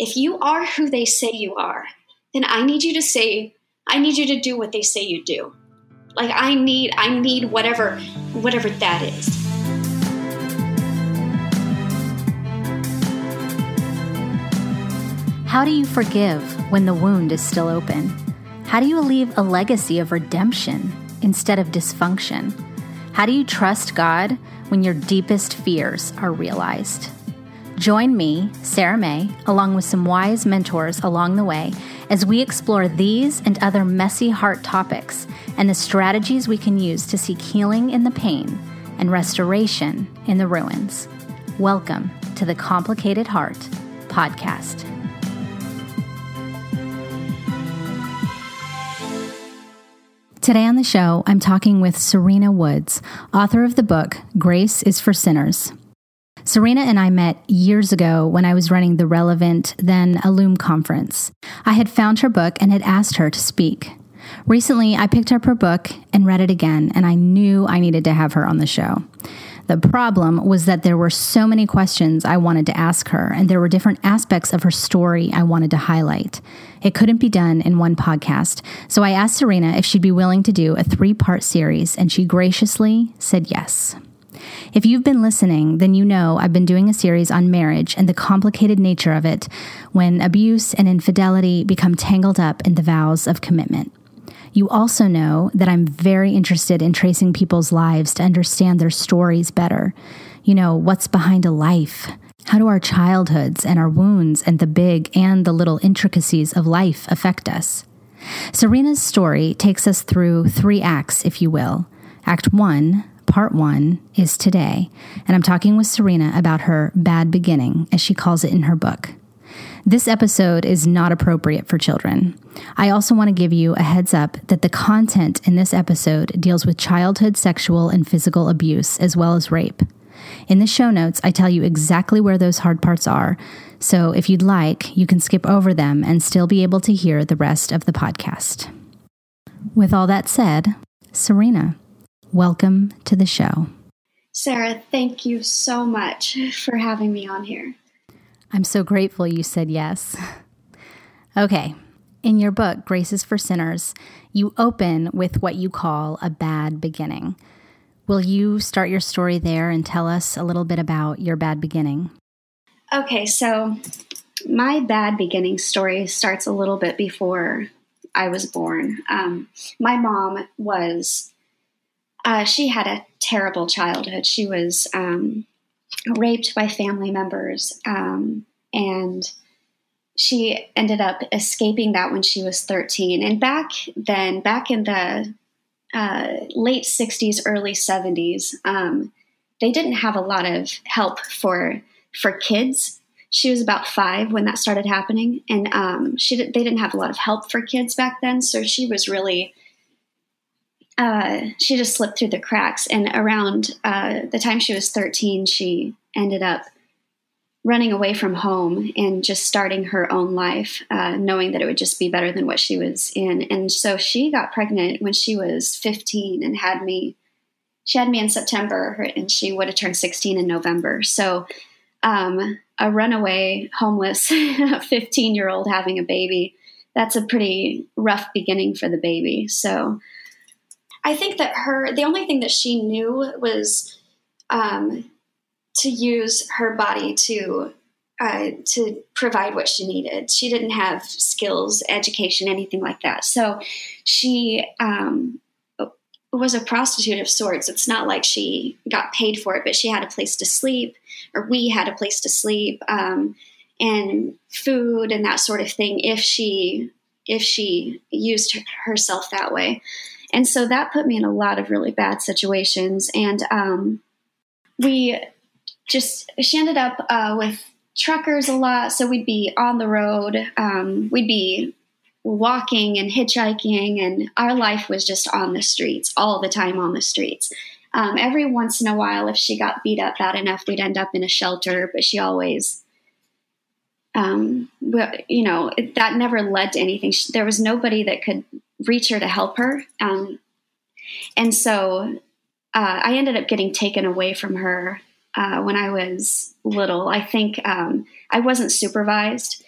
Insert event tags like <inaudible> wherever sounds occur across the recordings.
if you are who they say you are, then I need you to say, I need you to do what they say you do. Like I need, I need whatever, whatever that is. How do you forgive when the wound is still open? How do you leave a legacy of redemption instead of dysfunction? How do you trust God when your deepest fears are realized? Join me, Sarah Mae, along with some wise mentors along the way as we explore these and other messy heart topics and the strategies we can use to seek healing in the pain and restoration in the ruins. Welcome to the Complicated Heart podcast. Today on the show, I'm talking with Serena Woods, author of the book Grace is for Sinners Serena and I met years ago when I was running the Relevant, then Allume conference. I had found her book and had asked her to speak. Recently, I picked up her book and read it again, and I knew I needed to have her on the show. The problem was that there were so many questions I wanted to ask her, and there were different aspects of her story I wanted to highlight. It couldn't be done in one podcast, so I asked Serena if she'd be willing to do a three part series, and she graciously said yes. If you've been listening, then you know I've been doing a series on marriage and the complicated nature of it when abuse and infidelity become tangled up in the vows of commitment. You also know that I'm very interested in tracing people's lives to understand their stories better. You know, what's behind a life? How do our childhoods and our wounds and the big and the little intricacies of life affect us? Serena's story takes us through three acts, if you will. Act one part one is today, and I'm talking with Serena about her bad beginning, as she calls it in her book. This episode is not appropriate for children. I also want to give you a heads up that the content in this episode deals with childhood sexual and physical abuse, as well as rape. In the show notes, I tell you exactly where those hard parts are, so if you'd like, you can skip over them and still be able to hear the rest of the podcast. With all that said, Serena. Welcome to the show. Sarah, thank you so much for having me on here. I'm so grateful you said yes. Okay, in your book, Grace is for Sinners, you open with what you call a bad beginning. Will you start your story there and tell us a little bit about your bad beginning? Okay, so my bad beginning story starts a little bit before I was born. Um, my mom was uh, she had a terrible childhood. She was um, raped by family members, um, and she ended up escaping that when she was 13. And back then, back in the uh, late 60s, early 70s, um, they didn't have a lot of help for for kids. She was about five when that started happening, and um, she they didn't have a lot of help for kids back then. So she was really uh, she just slipped through the cracks. And around uh, the time she was 13, she ended up running away from home and just starting her own life, uh, knowing that it would just be better than what she was in. And so she got pregnant when she was 15 and had me. She had me in September, and she would have turned 16 in November. So, um, a runaway, homeless <laughs> 15 year old having a baby, that's a pretty rough beginning for the baby. So, I think that her, the only thing that she knew was um, to use her body to uh, to provide what she needed. She didn't have skills, education, anything like that. So she um, was a prostitute of sorts. It's not like she got paid for it, but she had a place to sleep, or we had a place to sleep, um, and food and that sort of thing. If she if she used herself that way. And so that put me in a lot of really bad situations. And um, we just, she ended up uh, with truckers a lot. So we'd be on the road, um, we'd be walking and hitchhiking, and our life was just on the streets, all the time on the streets. Um, every once in a while, if she got beat up bad enough, we'd end up in a shelter, but she always um, you know, that never led to anything. There was nobody that could reach her to help her. Um, and so uh, I ended up getting taken away from her uh, when I was little. I think um, I wasn't supervised.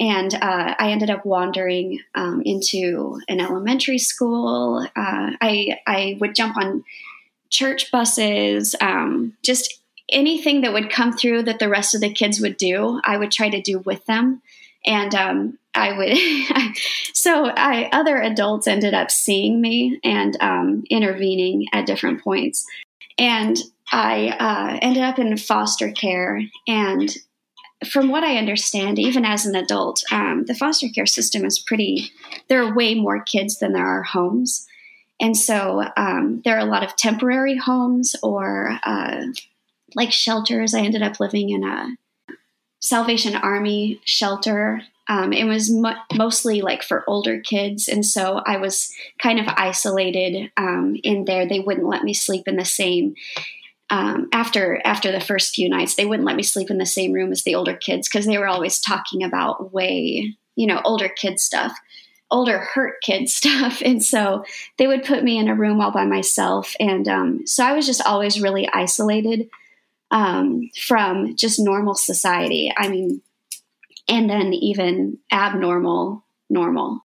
and uh, I ended up wandering um, into an elementary school. Uh, I I would jump on church buses, um, just anything that would come through that the rest of the kids would do. I would try to do with them, and um, I would. <laughs> so I, other adults ended up seeing me and um, intervening at different points, and I uh, ended up in foster care and from what I understand, even as an adult, um, the foster care system is pretty, there are way more kids than there are homes. And so um, there are a lot of temporary homes or uh, like shelters. I ended up living in a Salvation Army shelter. Um, it was mo- mostly like for older kids. And so I was kind of isolated um, in there. They wouldn't let me sleep in the same um, after after the first few nights, they wouldn't let me sleep in the same room as the older kids because they were always talking about way you know older kid stuff, older hurt kid <laughs> stuff, and so they would put me in a room all by myself, and um, so I was just always really isolated um, from just normal society. I mean, and then even abnormal normal.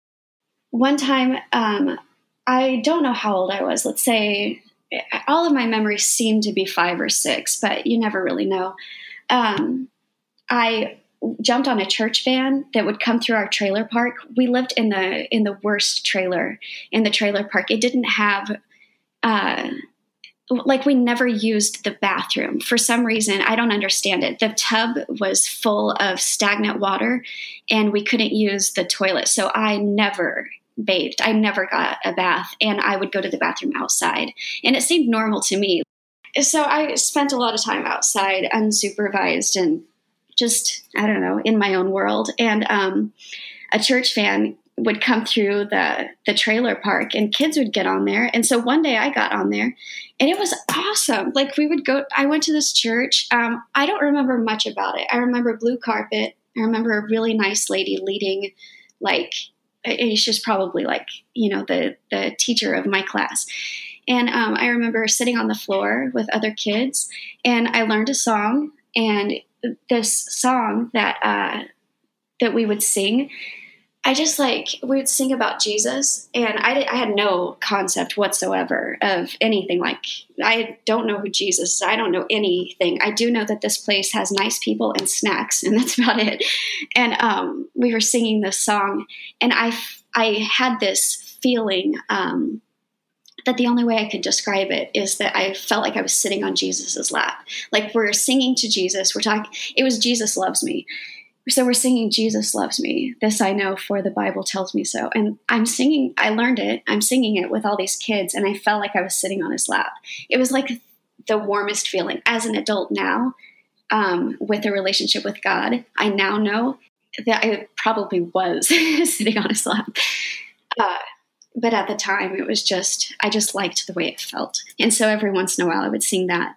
One time, um, I don't know how old I was. Let's say all of my memories seem to be five or six, but you never really know. Um, I jumped on a church van that would come through our trailer park. We lived in the in the worst trailer in the trailer park. It didn't have uh, like we never used the bathroom for some reason. I don't understand it. The tub was full of stagnant water, and we couldn't use the toilet. So I never bathed. I never got a bath, and I would go to the bathroom outside. And it seemed normal to me. So I spent a lot of time outside, unsupervised, and just, I don't know, in my own world. And um, a church van would come through the the trailer park and kids would get on there. And so one day i got on there and it was awesome. Like we would go i went to this church. Um, i don't remember much about it. I remember blue carpet. I remember a really nice lady leading like she's probably like you know the the teacher of my class. And um, i remember sitting on the floor with other kids and i learned a song and this song that uh, that we would sing I just like we would sing about Jesus, and I, I had no concept whatsoever of anything. Like I don't know who Jesus is. I don't know anything. I do know that this place has nice people and snacks, and <laughs> that's about it. And um, we were singing this song, and I I had this feeling um, that the only way I could describe it is that I felt like I was sitting on Jesus's lap. Like we're singing to Jesus. We're talking. It was Jesus loves me so we're singing Jesus loves me. This I know for the Bible tells me so. And I'm singing, I learned it. I'm singing it with all these kids and I felt like I was sitting on his lap. It was like the warmest feeling as an adult now um, with a relationship with God. I now know that I probably was <laughs> sitting on his lap. Uh, but at the time it was just I just liked the way it felt. And so every once in a while I would sing that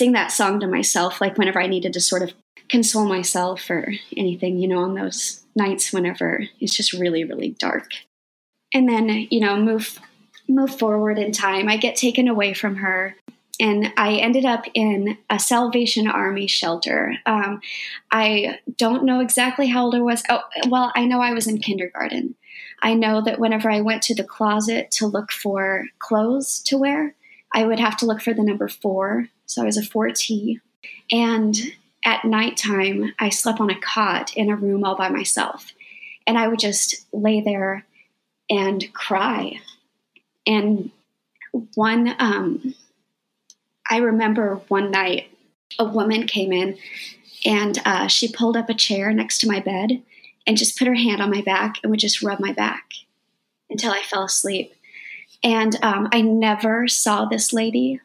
sing that song to myself like whenever I needed to sort of console myself or anything, you know, on those nights whenever it's just really, really dark. And then, you know, move move forward in time. I get taken away from her and I ended up in a Salvation Army shelter. Um, I don't know exactly how old I was. Oh, well, I know I was in kindergarten. I know that whenever I went to the closet to look for clothes to wear, I would have to look for the number four. So I was a 4T. And at nighttime, I slept on a cot in a room all by myself. And I would just lay there and cry. And one, um, I remember one night a woman came in and uh, she pulled up a chair next to my bed and just put her hand on my back and would just rub my back until I fell asleep. And um, I never saw this lady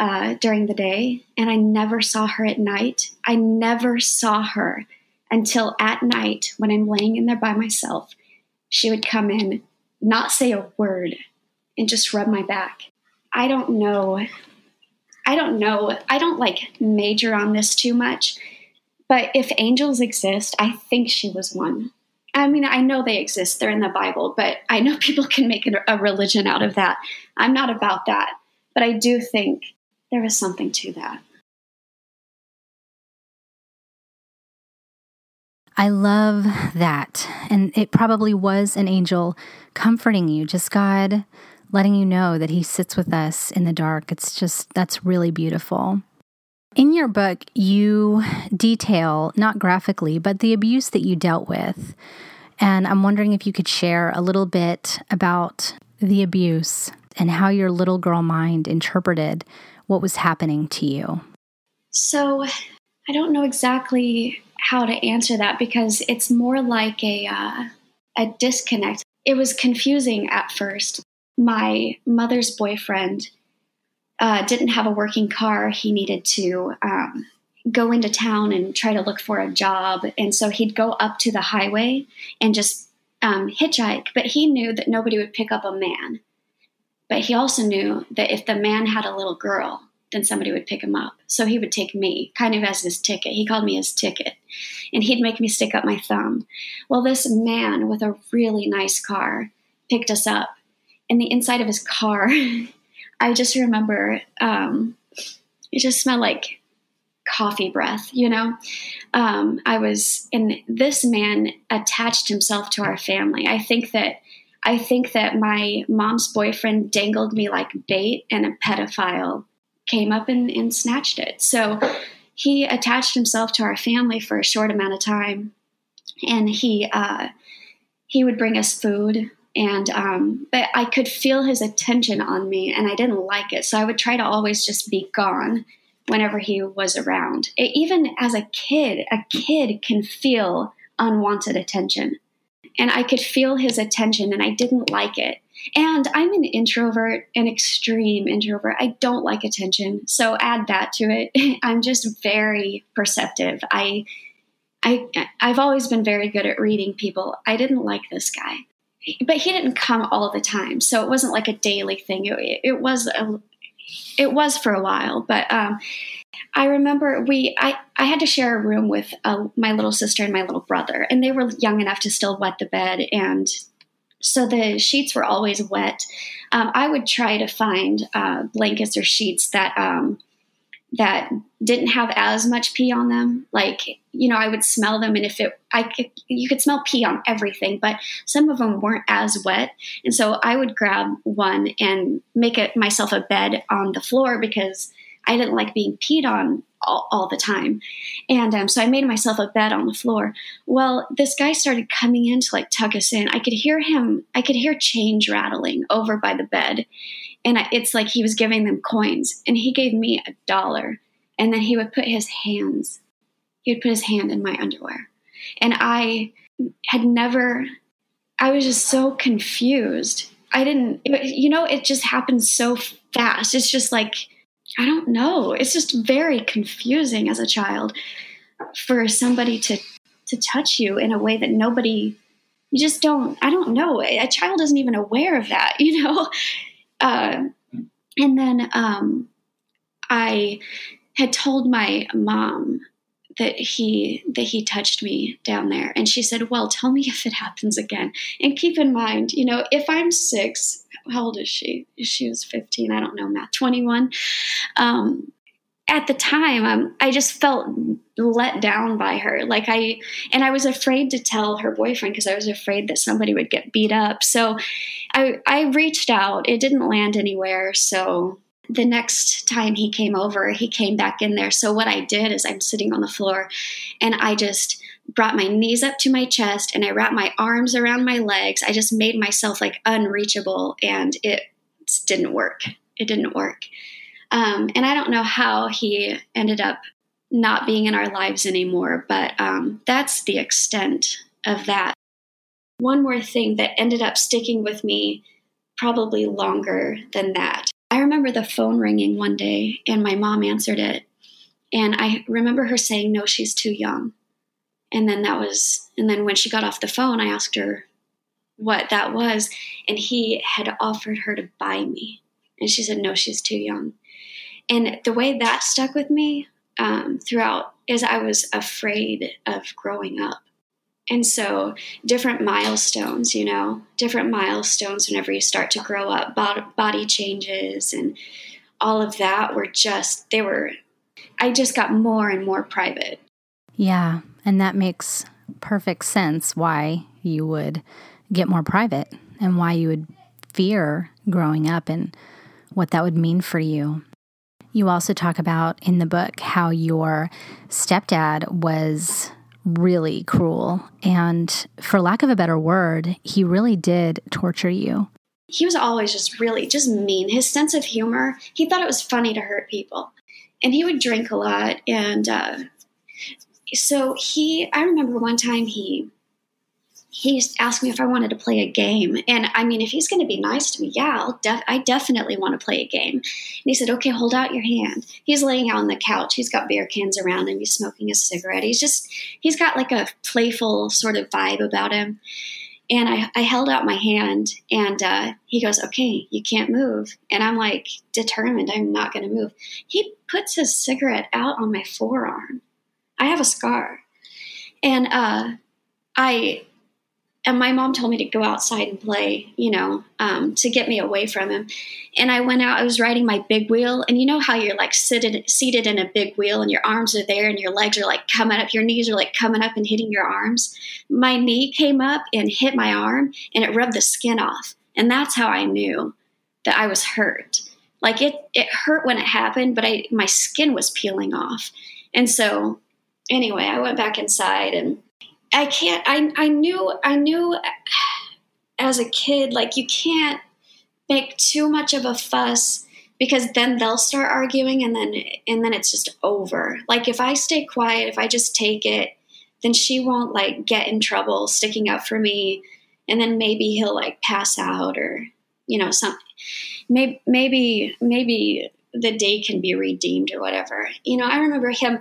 uh, during the day, and I never saw her at night. I never saw her until at night when I'm laying in there by myself. She would come in, not say a word, and just rub my back. I don't know. I don't know. I don't like major on this too much, but if angels exist, I think she was one. I mean, I know they exist, they're in the Bible, but I know <laughs> people can make a religion out of that. I'm not about that. But I do think there is something to that. I love that. And it probably was an angel comforting you, just God letting you know that He sits with us in the dark. It's just, that's really beautiful. In your book, you detail, not graphically, but the abuse that you dealt with. And I'm wondering if you could share a little bit about the abuse and how your little girl mind interpreted what was happening to you. So, I don't know exactly how to answer that because it's more like a uh, a disconnect. It was confusing at first. My mother's boyfriend uh, didn't have a working car. He needed to um, go into town and try to look for a job, and so he'd go up to the highway and just um, hitchhike. But he knew that nobody would pick up a man. But he also knew that if the man had a little girl, then somebody would pick him up. So he would take me kind of as his ticket. He called me his ticket. And he'd make me stick up my thumb. Well, this man with a really nice car picked us up. And the inside of his car, <laughs> I just remember um, it just smelled like coffee breath, you know? Um, I was, and this man attached himself to our family. I think that. I think that my mom's boyfriend dangled me like bait and a pedophile came up and, and snatched it. So he attached himself to our family for a short amount of time, and he uh, he would bring us food. And um, but I could feel his attention on me, and I didn't like it. So I would try to always just be gone whenever he was around. It, even as a kid, a kid can feel unwanted attention. And I could feel his attention, and I didn't like it. And I'm an introvert, an extreme introvert. I don't like attention. So add that to it. <laughs> I'm just very perceptive. I I I've always been very good at reading people. I didn't like this guy. But he didn't come all the time. So it wasn't like a daily thing. It, it was a, it was for a while, but um, I remember we I, I had to share a room with uh, my little sister and my little brother, and they were young enough to still wet the bed and so the sheets were always wet. Um, I would try to find uh, blankets or sheets that um, that didn't have as much pee on them. Like you know, I would smell them, and if it, I could, you could smell pee on everything, but some of them weren't as wet, and so I would grab one and make it myself a bed on the floor because I didn't like being peed on all, all the time. And um, so I made myself a bed on the floor. Well, this guy started coming in to like tug us in. I could hear him, I could hear change rattling over by the bed. And I, it's like he was giving them coins. And he gave me a dollar. And then he would put his hands, he would put his hand in my underwear. And I had never, I was just so confused. I didn't, you know, it just happened so fast. It's just like, I don't know. It's just very confusing as a child for somebody to to touch you in a way that nobody you just don't I don't know. A child isn't even aware of that, <laughs> you know. Uh, and then um, I had told my mom that he that he touched me down there. And she said well tell me if it happens again. And keep in mind you know if i'm six how old is she? She was 15 i don't know math 21 um, at the time um, i just felt let down by her. Like i and i was afraid to tell her boyfriend because i was afraid that somebody would get beat up. So i i reached out. It didn't land anywhere. So the next time he came over, he came back in there. So what I did is I'm sitting on the floor and I just brought my knees up to my chest and I wrapped my arms around my legs. I just made myself like unreachable and it didn't work. It didn't work. Um, and I don't know how he ended up not being in our lives anymore, but um, that's the extent of that. One more thing that ended up sticking with me probably longer than that I remember the phone ringing one day and my mom answered it. And I remember her saying, No, she's too young. And then that was, and then when she got off the phone, I asked her what that was. And he had offered her to buy me. And she said, No, she's too young. And the way that stuck with me um, throughout is I was afraid of growing up. And so, different milestones, you know, different milestones whenever you start to grow up, body changes and all of that were just, they were, I just got more and more private. Yeah. And that makes perfect sense why you would get more private and why you would fear growing up and what that would mean for you. You also talk about in the book how your stepdad was really cruel. And for lack of a better word, he really did torture you. He was always just really just mean. His sense of humor, he thought it was funny to hurt people. And he would drink a lot. And uh, so he, I remember one time he, he asked me if I wanted to play a game. And I mean, if he's going to be nice to me, yeah, I'll def- I definitely want to play a game. And he said, okay, hold out your hand. He's laying out on the couch. He's got beer cans around him. He's smoking a cigarette. He's just, he's got like a playful sort of vibe about him. And I, I held out my hand and uh, he goes, okay, you can't move. And I'm like, determined, I'm not going to move. He puts his cigarette out on my forearm. I have a scar. And uh, I, and my mom told me to go outside and play, you know, um, to get me away from him. And I went out. I was riding my big wheel, and you know how you're like seated seated in a big wheel, and your arms are there, and your legs are like coming up, your knees are like coming up and hitting your arms. My knee came up and hit my arm, and it rubbed the skin off, and that's how I knew that I was hurt. Like it, it hurt when it happened, but I my skin was peeling off, and so anyway, I went back inside and I can't. I I knew I knew as a kid like you can't make too much of a fuss because then they'll start arguing and then and then it's just over. Like if I stay quiet, if I just take it, then she won't like get in trouble sticking up for me and then maybe he'll like pass out or you know some maybe maybe maybe the day can be redeemed or whatever. You know, I remember him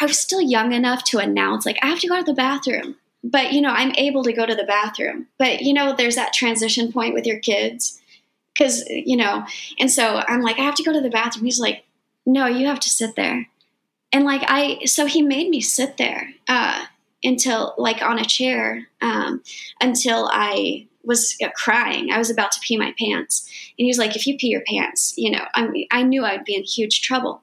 I was still young enough to announce, like, I have to go to the bathroom. But, you know, I'm able to go to the bathroom. But, you know, there's that transition point with your kids. Because, you know, and so I'm like, I have to go to the bathroom. He's like, no, you have to sit there. And, like, I, so he made me sit there uh, until, like, on a chair um, until I was uh, crying. I was about to pee my pants. And he was like, if you pee your pants, you know, I, I knew I'd be in huge trouble.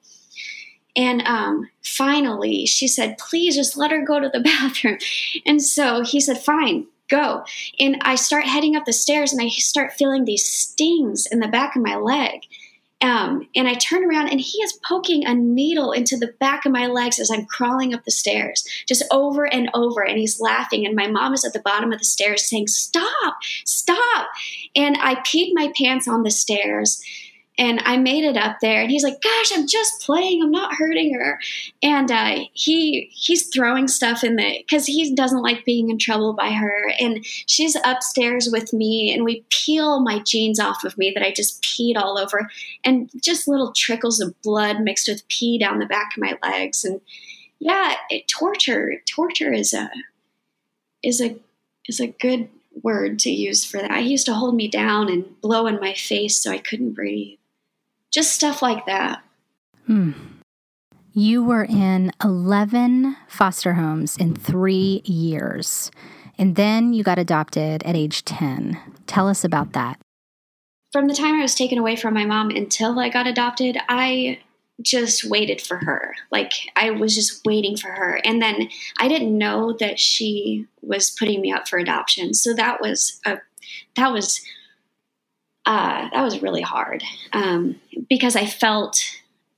And um, finally, she said, please just let her go to the <laughs> bathroom. And so he said, fine, go. And I start heading up the stairs and I start feeling these stings in the back of my leg. Um, and I turn around and he is poking a needle into the back of my legs as I'm crawling up the stairs, just over and over. And he's laughing. And my mom is at the bottom of the stairs saying, Stop, stop. And I peed my pants on the stairs and I made it up there. And he's like, "Gosh, I'm just playing. I'm not hurting her." And uh, he he's throwing stuff in the because he doesn't like being in trouble by her. And she's upstairs with me, and we peel my jeans off of me that I just peed all over, and just little trickles of blood mixed with pee down the back of my legs. And yeah, it, torture torture is a is a is a good word to use for that. He used to hold me down and blow in my face so I couldn't breathe. Just stuff like that. Hmm. You were in 11 foster homes in three years, and then you got adopted at age 10. Tell us about that. From the time I was taken away from my mom until I got adopted, I just waited for her. Like I was just waiting for her. And then I didn't know that she was putting me up for adoption. So that was a that was uh, that was really hard um, because I felt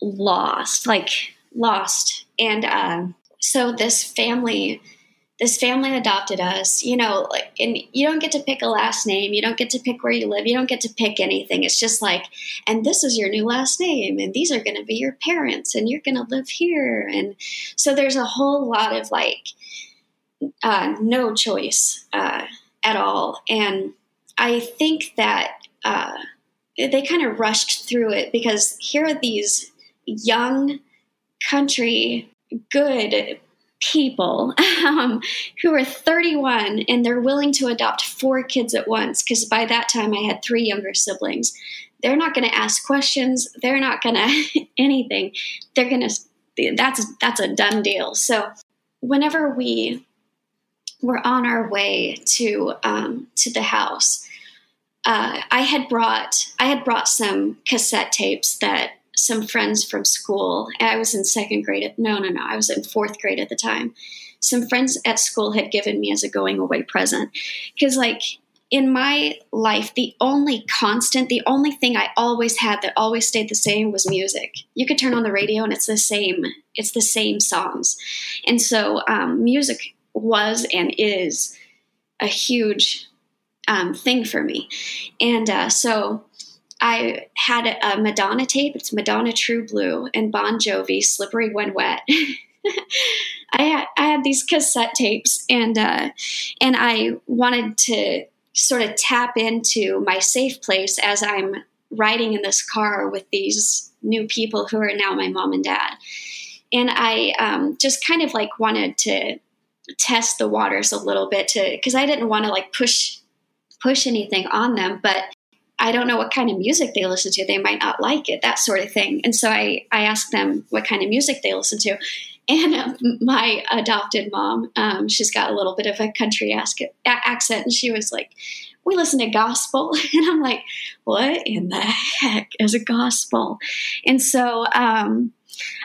lost, like lost. And uh, so this family, this family adopted us, you know, like, and you don't get to pick a last name. You don't get to pick where you live. You don't get to pick anything. It's just like, and this is your new last name, and these are going to be your parents, and you're going to live here. And so there's a whole lot of like, uh, no choice uh, at all. And I think that uh, they kind of rushed through it because here are these young country good people <laughs> um, who are 31 and they're willing to adopt four kids at once because by that time i had three younger siblings. They're not going to ask questions. They're not going <laughs> to anything. They're going to that's that's a done deal. So whenever we were on our way to um, to the house uh, I had brought I had brought some cassette tapes that some friends from school. I was in second grade. At, no, no, no. I was in fourth grade at the time. Some friends at school had given me as a going away present. Because, like, in my life, the only constant, the only thing I always had that always stayed the same was music. You could turn on the radio and it's the same. It's the same songs. And so, um, music was and is a huge um, thing for me. And uh, so, I had a Madonna tape. It's Madonna True Blue and Bon Jovi Slippery When Wet. <laughs> I had I had these cassette tapes and uh, and I wanted to sort of tap into my safe place as I'm riding in this car with these new people who are now my mom and dad. And I um, just kind of like wanted to test the waters a little bit to because I didn't want to like push push anything on them, but I don't know what kind of music they listen to. They might not like it, that sort of thing. And so I, I asked them what kind of music they listen to. And uh, my adopted mom, um, she's got a little bit of a country accent, and she was like, we listen to gospel. <laughs> And I'm like, what in the heck is a gospel? And so um,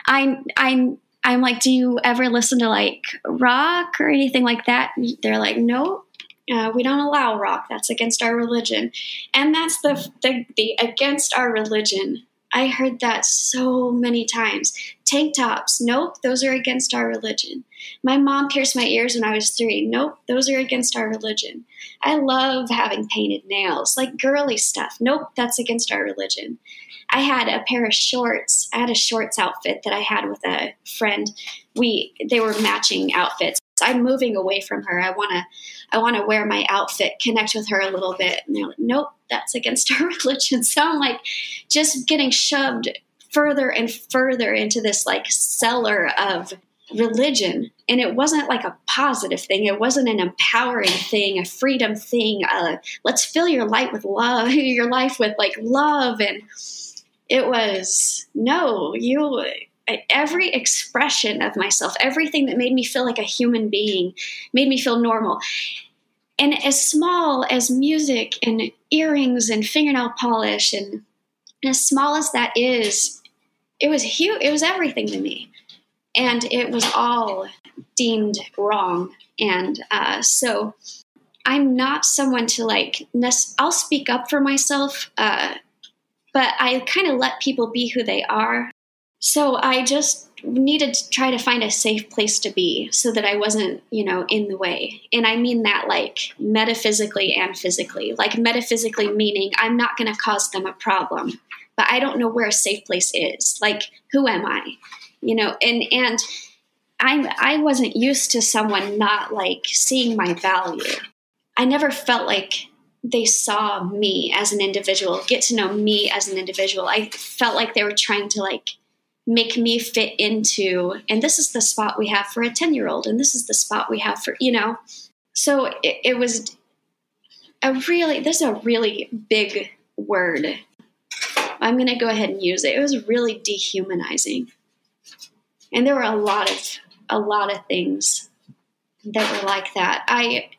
I, I, I'm like, do you ever listen to like rock or anything like that? They're like, no, uh, we don't allow rock. That's against our religion. And that's the, the, the against our religion. I heard that so many times. Tank tops, nope, those are against our religion. My mom pierced my ears when I was three. Nope, those are against our religion. I love having painted nails, like girly stuff. Nope, that's against our religion. I had a pair of shorts. I had a shorts outfit that I had with a friend. We they were matching outfits. I'm moving away from her. I want to I want to wear my outfit, connect with her a little bit. And they're like, nope, that's against <laughs> our religion. So I'm like just getting shoved further and further into this like cellar of religion. And it wasn't like a positive thing. It wasn't an empowering thing, a freedom thing. Uh, let's fill your life with love, <laughs> your life with like love. And it was, no, you every expression of myself, everything that made me feel like a human being, made me feel normal. And as small as music and earrings and fingernail polish, and, and as small as that is, it was huge. It was everything to me, and it was all deemed wrong. And uh, so, I'm not someone to like. I'll speak up for myself, uh, but I kind of let people be who they are. So I just needed to try to find a safe place to be so that I wasn't, you know, in the way. And I mean that like metaphysically and physically. Like metaphysically meaning I'm not going to cause them a problem, but I don't know where a safe place is. Like who am I? You know, and and I I wasn't used to someone not like seeing my value. I never felt like they saw me as an individual, get to know me as an individual. I felt like they were trying to like make me fit into and this is the spot we have for a 10 year old and this is the spot we have for you know. So it, it was a really this is a really big word. I'm going to go ahead and use it. It was really dehumanizing. And there were a lot of a lot of things that were like that. I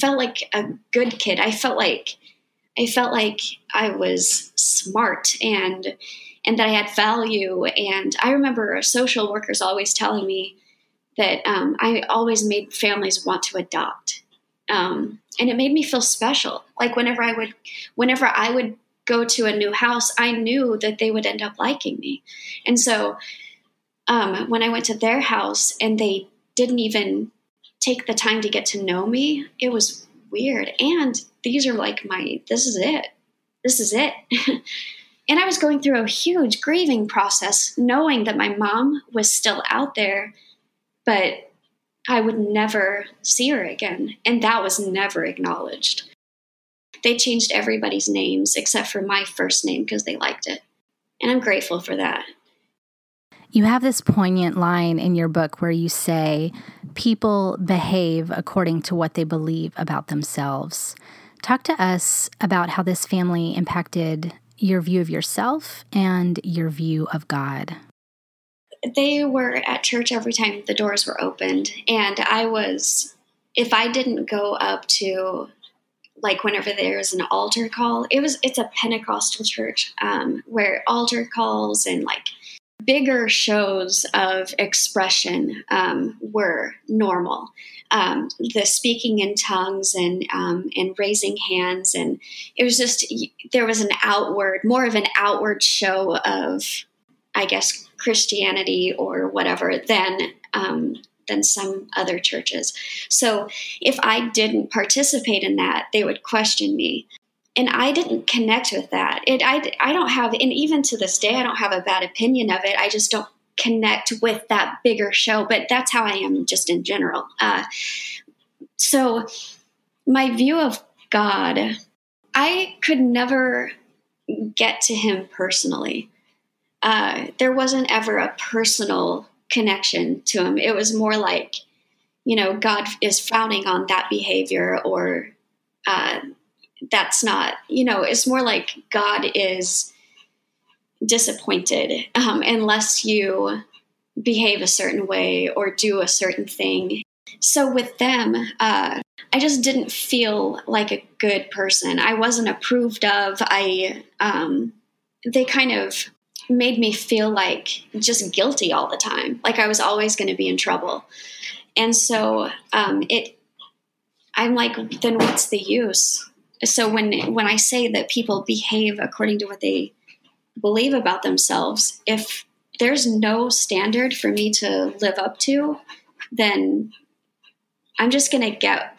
felt like a good kid. I felt like i felt like i was smart and and that I had value. And I remember social workers always telling me that um, I always made families want to adopt. Um, and it made me feel special. Like whenever I would, whenever I would go to a new house, I knew that they would end up liking me. And so um, when I went to their house and they didn't even take the time to get to know me, it was weird. And these are like my, this is it. This is it. <laughs> And I was going through a huge grieving process, knowing that my mom was still out there, but I would never see her again. And that was never acknowledged. They changed everybody's names except for my first name because they liked it. And I'm grateful for that. You have this poignant line in your book where you say, People behave according to what they believe about themselves. Talk to us about how this family impacted your view of yourself and your view of God? They were at church every time the doors were opened. And I was, if I didn't go up to like whenever there's an altar call, it was it's a Pentecostal church um, where altar calls and like bigger shows of expression um, were normal. Um, the speaking in tongues and um, and raising hands, and it was just there was an outward, more of an outward show of, I guess, Christianity or whatever than um, than some other churches. So if I didn't participate in that, they would question me. And I didn't connect with that. It, I, I don't have, and even to this day, I don't have a bad opinion of it. I just don't connect with that bigger show. But that's how I am just in general. Uh, so my view of God, I could never get to Him personally. Uh, there wasn't ever a personal connection to him. It was more like, you know, God is frowning on that behavior or uh, that's not, you know, it's more like God is disappointed um, unless you behave a certain way or do a certain thing. So with them, uh, I just didn't feel like a good person. I wasn't approved of. I, um, they kind of made me feel like just guilty all the time, like I was always going to be in trouble. And so um, it, I'm like, then what's the use? So when when I say that people behave according to what they believe about themselves, if there's no standard for me to live up to, then I'm just to get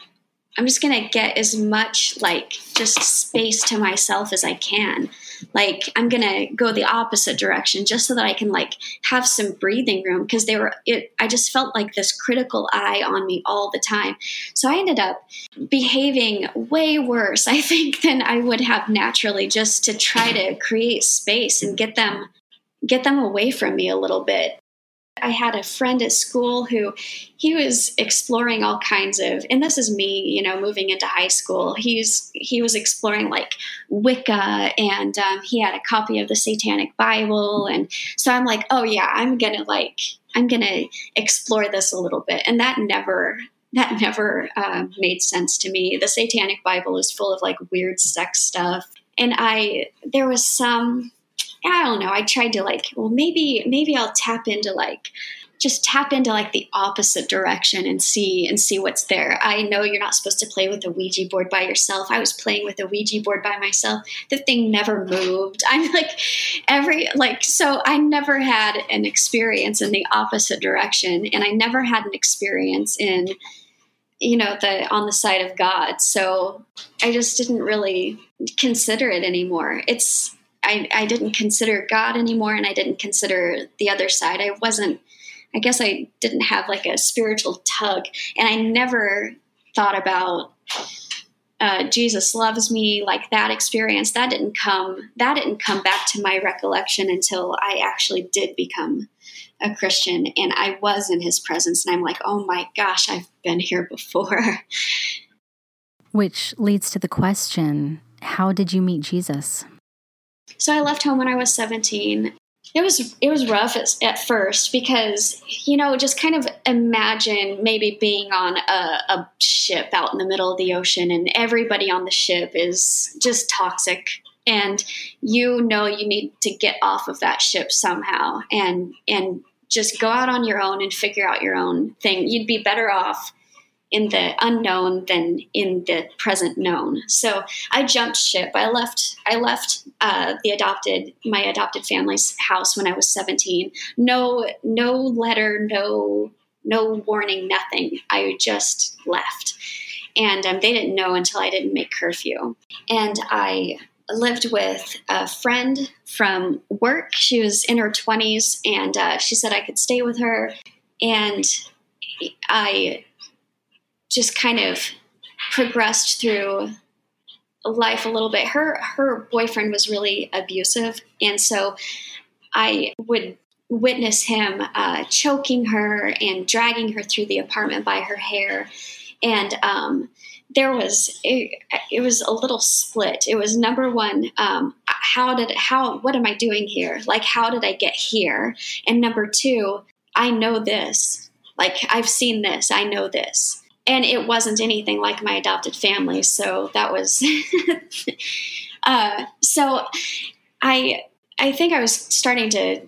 I'm just to get as much like just space to myself as I can like i'm gonna go the opposite direction just so that i can like have some breathing room because they were it i just felt like this critical eye on me all the time. So i ended up behaving way worse <laughs> i think than i would have naturally just to try to create space and get them get them away from me a little bit I had a friend at school who he was exploring all kinds of, and this is me, you know, moving into high school. He's he was exploring like Wicca, and um, he had a copy of the Satanic Bible, and so I'm like, oh yeah, I'm gonna like, I'm gonna explore this a little bit, and that never that never uh, made sense to me. The Satanic Bible is full of like weird sex stuff, and I there was some I don't know. I tried to like, well, maybe maybe I'll tap into like just tap into like the opposite direction and see and see what's there. I know you're not supposed to play with a Ouija board by yourself. I was playing with a Ouija board by myself. The thing never moved. <laughs> I'm like every like so I never had an experience in the opposite direction and I never had an experience in you know the on the side of God. So I just didn't really consider it anymore. It's I, I didn't consider God anymore and I didn't consider the other side. I wasn't, I guess I didn't have like a spiritual tug. And I never thought about uh, Jesus loves me, like that experience. That didn't come, that didn't come back to my recollection until I actually did become a Christian and I was in his presence. And I'm like, oh my gosh, I've been here before. <laughs> Which leads to the question how did you meet Jesus? So I left home when I was 17. It was it was rough at, at first because you know just kind of imagine maybe being on a, a ship out in the middle of the ocean and everybody on the ship is just toxic and you know you need to get off of that ship somehow and and just go out on your own and figure out your own thing. You'd be better off in the unknown than in the present known. So I jumped ship. I left. I left uh, the adopted my adopted family's house when I was 17. No, no letter, no, no warning, nothing. I just left, and um, they didn't know until I didn't make curfew. And I lived with a friend from work. She was in her 20s, and uh, she said I could stay with her. And I just kind of progressed through life a little bit. Her her boyfriend was really abusive, and so I would witness him uh, choking her and dragging her through the apartment by her hair, and um, there was it, it, was a little split. It was number one, um, how did how what am I doing here? Like how did I get here? And number two, I know this. Like I've seen this. I know this and it wasn't anything like my adopted family. So that was, <laughs> uh, so I, I think I was starting to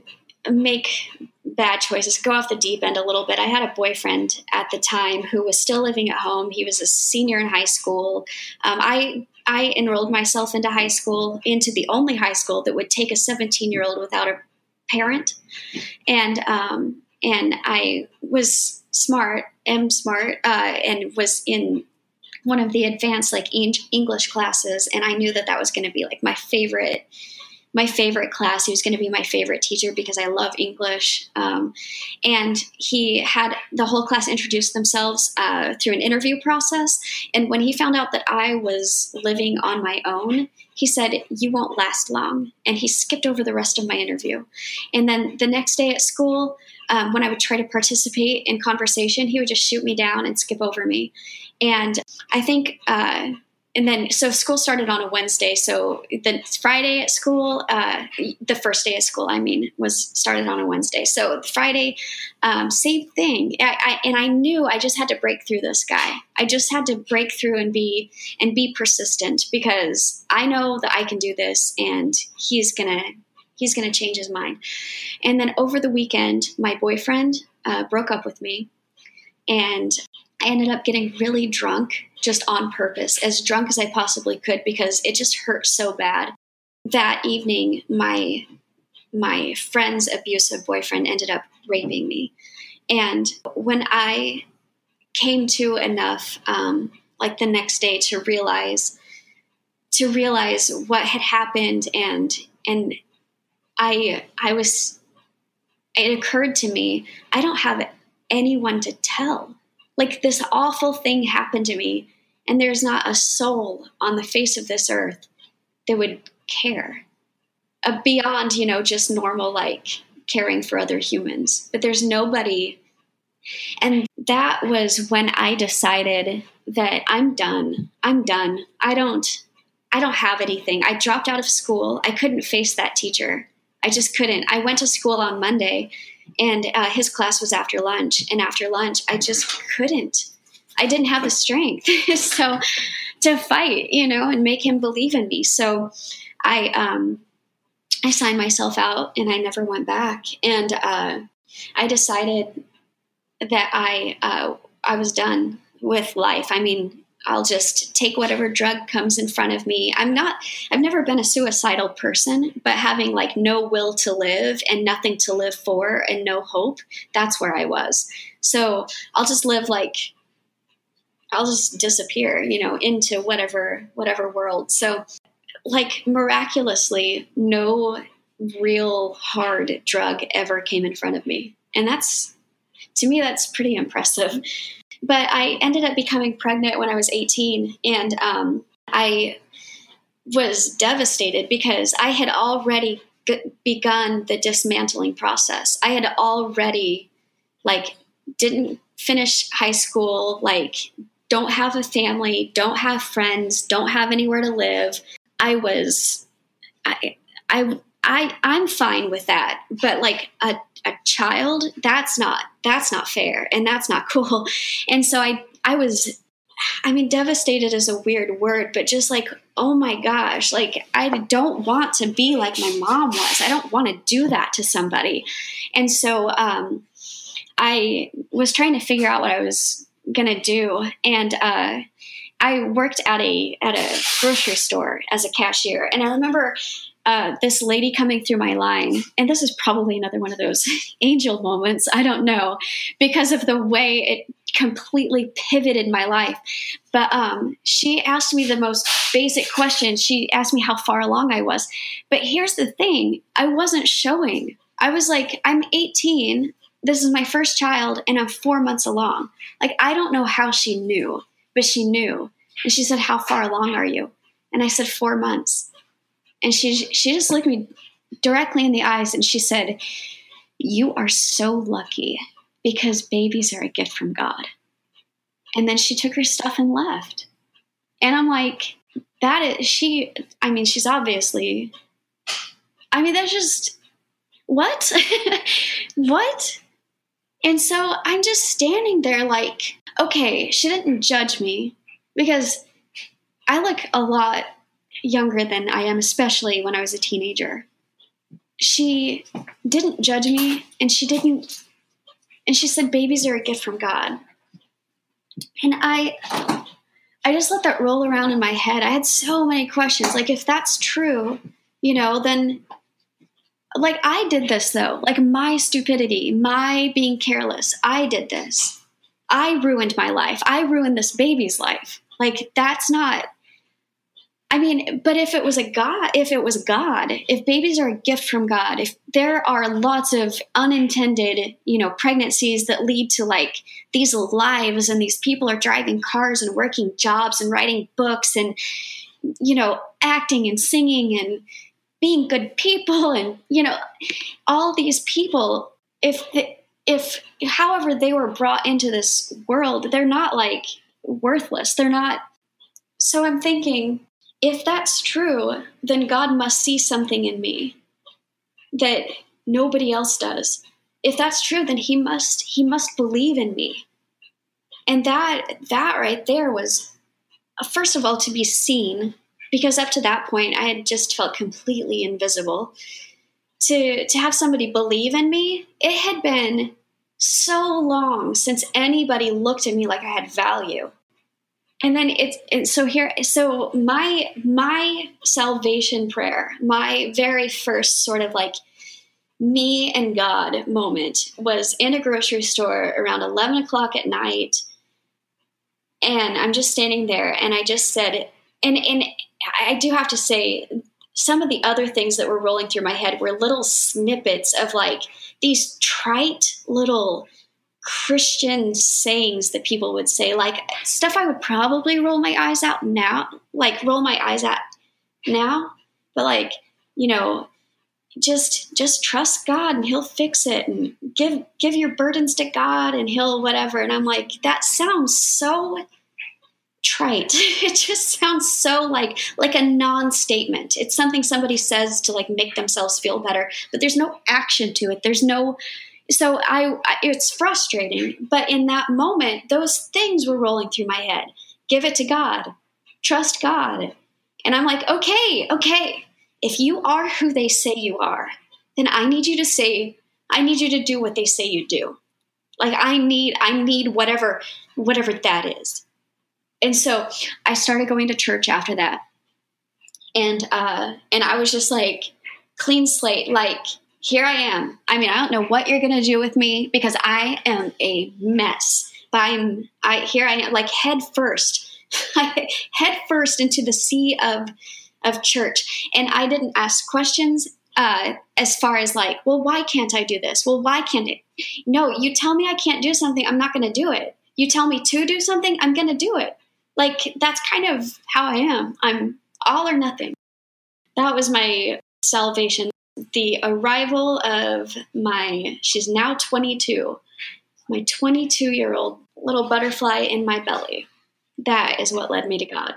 make bad choices, go off the deep end a little bit. I had a boyfriend at the time who was still living at home. He was a senior in high school. Um, I I enrolled myself into high school, into the only high school that would take a 17 year old without a parent, and um, and I was smart, am smart, uh, and was in one of the advanced like English classes, and I knew that that was going to be like my favorite my favorite class. He was going to be my favorite teacher because I love English. Um, and he had the whole class introduce themselves uh, through an interview process. And when he found out that I was living on my own, he said, You won't last long. And he skipped over the rest of my interview. And then the next day at school, um, when I would try to participate in conversation, he would just shoot me down and skip over me. And I think uh, and then so school started on a Wednesday. So the Friday at school, uh, the first day of school, I mean, was started on a Wednesday. So Friday, um, same thing. I, I, and I knew I just had to break through this guy. I just had to break through and be and be persistent because I know that I can do this, and he's gonna he's gonna change his mind. And then over the weekend, my boyfriend uh, broke up with me, and I ended up getting really drunk just on purpose, as drunk as I possibly could because it just hurt so bad. That evening, my my friend's abusive boyfriend ended up raping me, and when I came to enough, um, like the next day, to realize to realize what had happened, and and I I was it occurred to me I don't have anyone to tell like this awful thing happened to me, and there's not a soul on the face of this earth that would care uh, beyond, you know, just normal, like caring for other humans. But there's nobody. And that was when I decided that I'm done. I'm done. I don't. I don't have anything. I dropped out of school. I couldn't face that teacher. I just couldn't. I went to school on Monday and uh, his class was after lunch and after lunch i just couldn't. I didn't have the strength <laughs> so to fight you know and make him believe in me. So i um i signed myself out and i never went back. And uh i decided that i uh i was done with life. I mean I'll just take whatever drug comes in front of me. I'm not, I've never been a suicidal person, but having like no will to live and nothing to live for and no hope, that's where I was. So I'll just live like, I'll just disappear, you know, into whatever, whatever world. So like miraculously, no real hard drug ever came in front of me. And that's, to me, that's pretty impressive but I ended up becoming pregnant when I was 18, and um, I was devastated because I had already g- begun the dismantling process. I had already, like, didn't finish high school, like, don't have a family, don't have friends, don't have anywhere to live. I was, I, I, I, I'm fine with that, but like a a child, that's not that's not fair and that's not <laughs> cool. And so I I was I mean devastated is a weird word, but just like oh my gosh, like I don't want to be like my mom was. I don't want to do that to somebody. And so um I was trying to figure out what I was going to do and uh I worked at a at a grocery store as a cashier, and I remember uh, this lady coming through my line, and this is probably another one of those <laughs> angel moments. I don't know because of the way it completely pivoted my life. But um, she asked me the most basic question. She asked me how far along I was. But here's the thing: I wasn't showing. I was like, I'm 18. This is my first child, and I'm four months along. Like I don't know how she knew, but she knew. And she said, "How far along are you?" And I said, four months." And she she just looked me directly in the eyes and she said, "You are so lucky because babies are a gift from God." And then she took her stuff and left. And I'm like, that is she I mean, she's obviously I mean, that's just what? <laughs> what? And so I'm just standing there like, okay, she didn't judge me because I look a lot younger than I am, especially when I was a teenager. She didn't judge me and she didn't, and she said, babies are a gift from God. And I, I just let that roll around in my head. I had so many questions. Like, if that's true, you know, then like I did this though, like my stupidity, my being careless, I did this. I ruined my life. I ruined this baby's life. Like that's not I mean, but if it was a God, if it was God, if babies are a gift from God, if there are lots of unintended, you know, pregnancies that lead to like these lives and these people are driving cars and working jobs and writing books and you know, acting and singing and being good people and you know all these people if the, if however they were brought into this world they're not like worthless. They're not so i'm thinking if that's true then god must see something in me that nobody else does if that's true then he must he must believe in me and that that right there was first of all to be seen because up to that point I had just felt completely invisible. To to have somebody believe in me, it had been so long since anybody looked at me like I had value. And then it's it, so here so my my salvation prayer, my very first sort of like me and God moment was in a grocery store around 11 o'clock at night. And I'm just standing there and I just said, and, and I do have to say, some of the other things that were rolling through my head were little snippets of like these trite little Christian sayings that people would say, like stuff I would probably roll my eyes out now, like roll my eyes at now, but like, you know, just just trust God and he'll fix it and give give your burdens to God and he'll whatever. And I'm like, that sounds so trite. <laughs> It just sounds so like like a non-statement. It's something somebody says to like make themselves feel better, but there's no action to it. There's no so I it's frustrating, but in that moment those things were rolling through my head. Give it to God. Trust God. And I'm like, "Okay, okay. If you are who they say you are, then I need you to say I need you to do what they say you do. Like I need I need whatever whatever that is and so I started going to church after that. And uh, and I was just like clean slate, like here I am. I mean, I don't know what you're gonna do with me because I am a mess. But I'm I here I am like head first, <laughs> head first into the sea of of church. And I didn't ask questions uh, as far as like, well, why can't I do this? Well, why can't it? No, you tell me I can't do something, I'm not going to do it. You tell me to do something, I'm going to do it. Like that's kind of how I am. I'm all or nothing. That was my salvation. The arrival of my, she's now 22, my 22 year old little butterfly in my belly. That is what led me to God.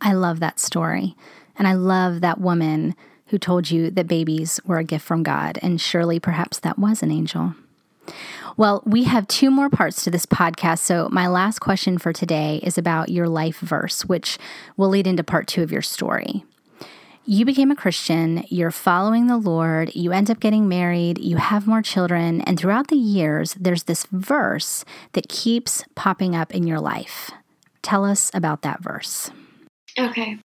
I love that story. And I love that woman who told you that babies were a gift from God. And surely, perhaps that was an angel. Well, we have two more parts to this podcast. So, my last question for today is about your life verse, which will lead into part two of your story. You became a Christian, you're following the Lord, you end up getting married, you have more children, and throughout the years, there's this verse that keeps popping up in your life. Tell us about that verse. Okay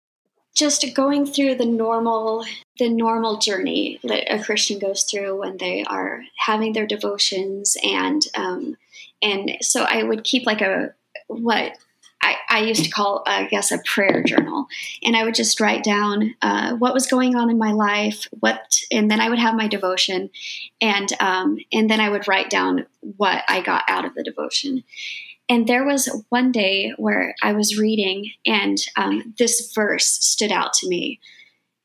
just going through the normal the normal journey that a Christian goes through when they are having their devotions and um, and so I would keep like a what I, I used to call I guess a prayer journal and I would just write down uh, what was going on in my life what and then I would have my devotion and um, and then I would write down what I got out of the devotion and there was one day where I was reading, and um, this verse stood out to me.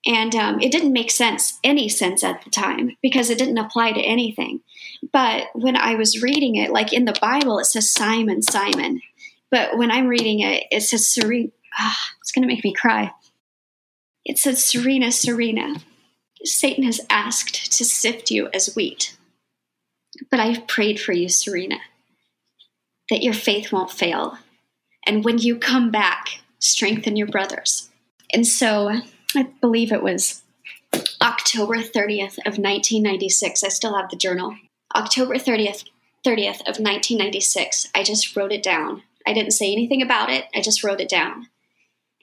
And um, it didn't make sense, any sense at the time, because it didn't apply to anything. But when I was reading it, like in the Bible, it says Simon, Simon. But when I'm reading it, it says Serena. Ah, it's going to make me cry. It says Serena, Serena. Satan has asked to sift you as wheat. But I've prayed for you, Serena, that your faith won't fail. And when you come back, strengthen your brothers. And so I believe it was October 30th of 1996. I still have the journal. October 30th, 30th of 1996. I just wrote it down. I didn't say anything about it. I just wrote it down.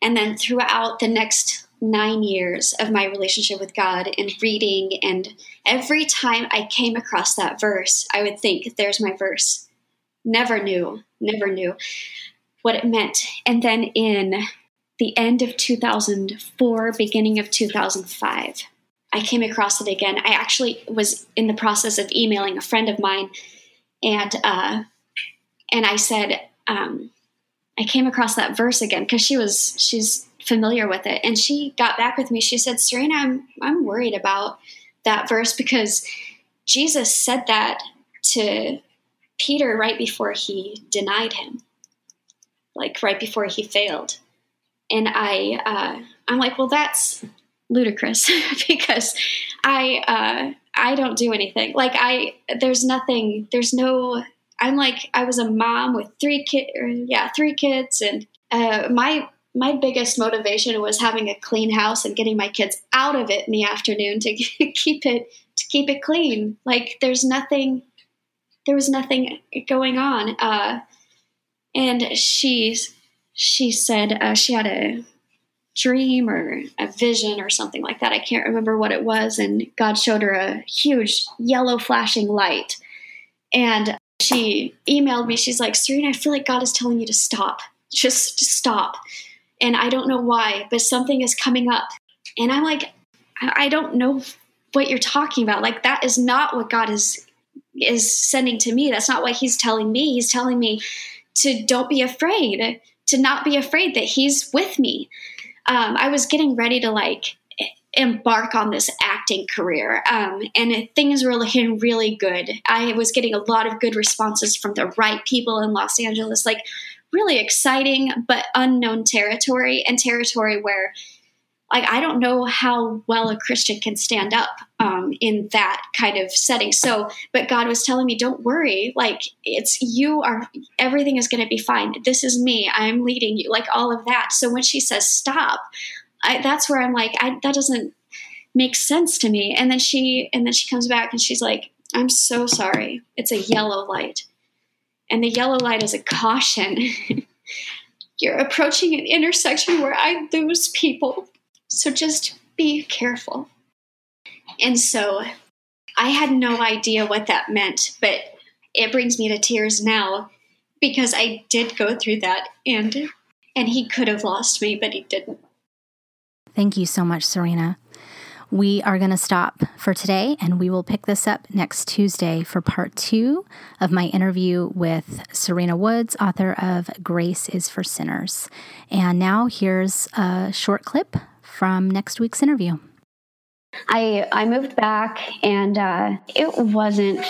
And then throughout the next nine years of my relationship with God and reading, and every time I came across that verse, I would think, there's my verse. Never knew, never knew what it meant. And then in the end of 2004, beginning of 2005, I came across it again. I actually was in the process of emailing a friend of mine, and uh, and I said, um, I came across that verse again because she was she's familiar with it, and she got back with me. She said, Serena, I'm I'm worried about that verse because Jesus said that to Peter right before he denied him, like right before he failed, and I uh, I'm like, well, that's ludicrous <laughs> because I uh, I don't do anything. Like I there's nothing there's no I'm like I was a mom with three kids yeah three kids and uh, my my biggest motivation was having a clean house and getting my kids out of it in the afternoon to <laughs> keep it to keep it clean. Like there's nothing there was nothing going on. Uh, and she she said uh, she had a dream or a vision or something like that. I can't remember what it was. And God showed her a huge yellow flashing light. And she emailed me. She's like, Serena, I feel like God is telling you to stop. Just, just stop. And I don't know why, but something is coming up. And I'm like, I don't know what you're talking about. Like that is not what God is is sending to me. That's not what he's telling me. He's telling me to don't be afraid, to not be afraid that he's with me um, I was getting ready to like embark on this acting career. Um, and things were looking really good. I was getting a lot of good responses from the right people in Los Angeles, like really exciting but unknown territory and territory where like I don't know how well a Christian can stand up um, in that kind of setting. So, but God was telling me, don't worry. Like it's you are everything is going to be fine. This is me. I'm leading you. Like all of that. So when she says stop, I, that's where I'm like, I, that doesn't make sense to me. And then she and then she comes back and she's like, I'm so sorry. It's a yellow light, and the yellow light is a caution. <laughs> You're approaching an intersection where I lose people so just be careful. And so I had no idea what that meant, but it brings me to tears now because I did go through that and and he could have lost me, but he didn't. Thank you so much, Serena. We are going to stop for today and we will pick this up next Tuesday for part two of my interview with Serena Woods, author of Grace is for Sinners. And now here's a short clip from next week's interview. I I moved back and uh, it wasn't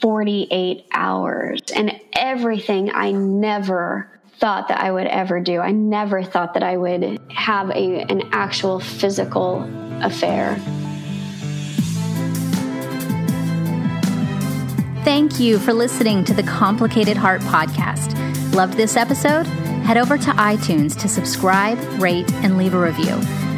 48 hours and everything I never thought that I would ever do. I never thought that I would have a an actual physical affair. Thank you for listening to the Complicated Heart podcast. Loved this episode? Head over to iTunes to subscribe, rate, and leave a review.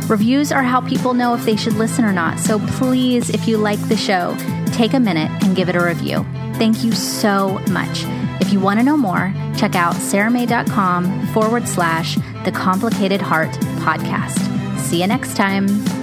Reviews are how people know if they should listen or not. So please, if you like the show, take a minute and give it a review. Thank you so much. If you want to know more, check out sarahmae.com forward slash the complicated heart podcast. See you next time.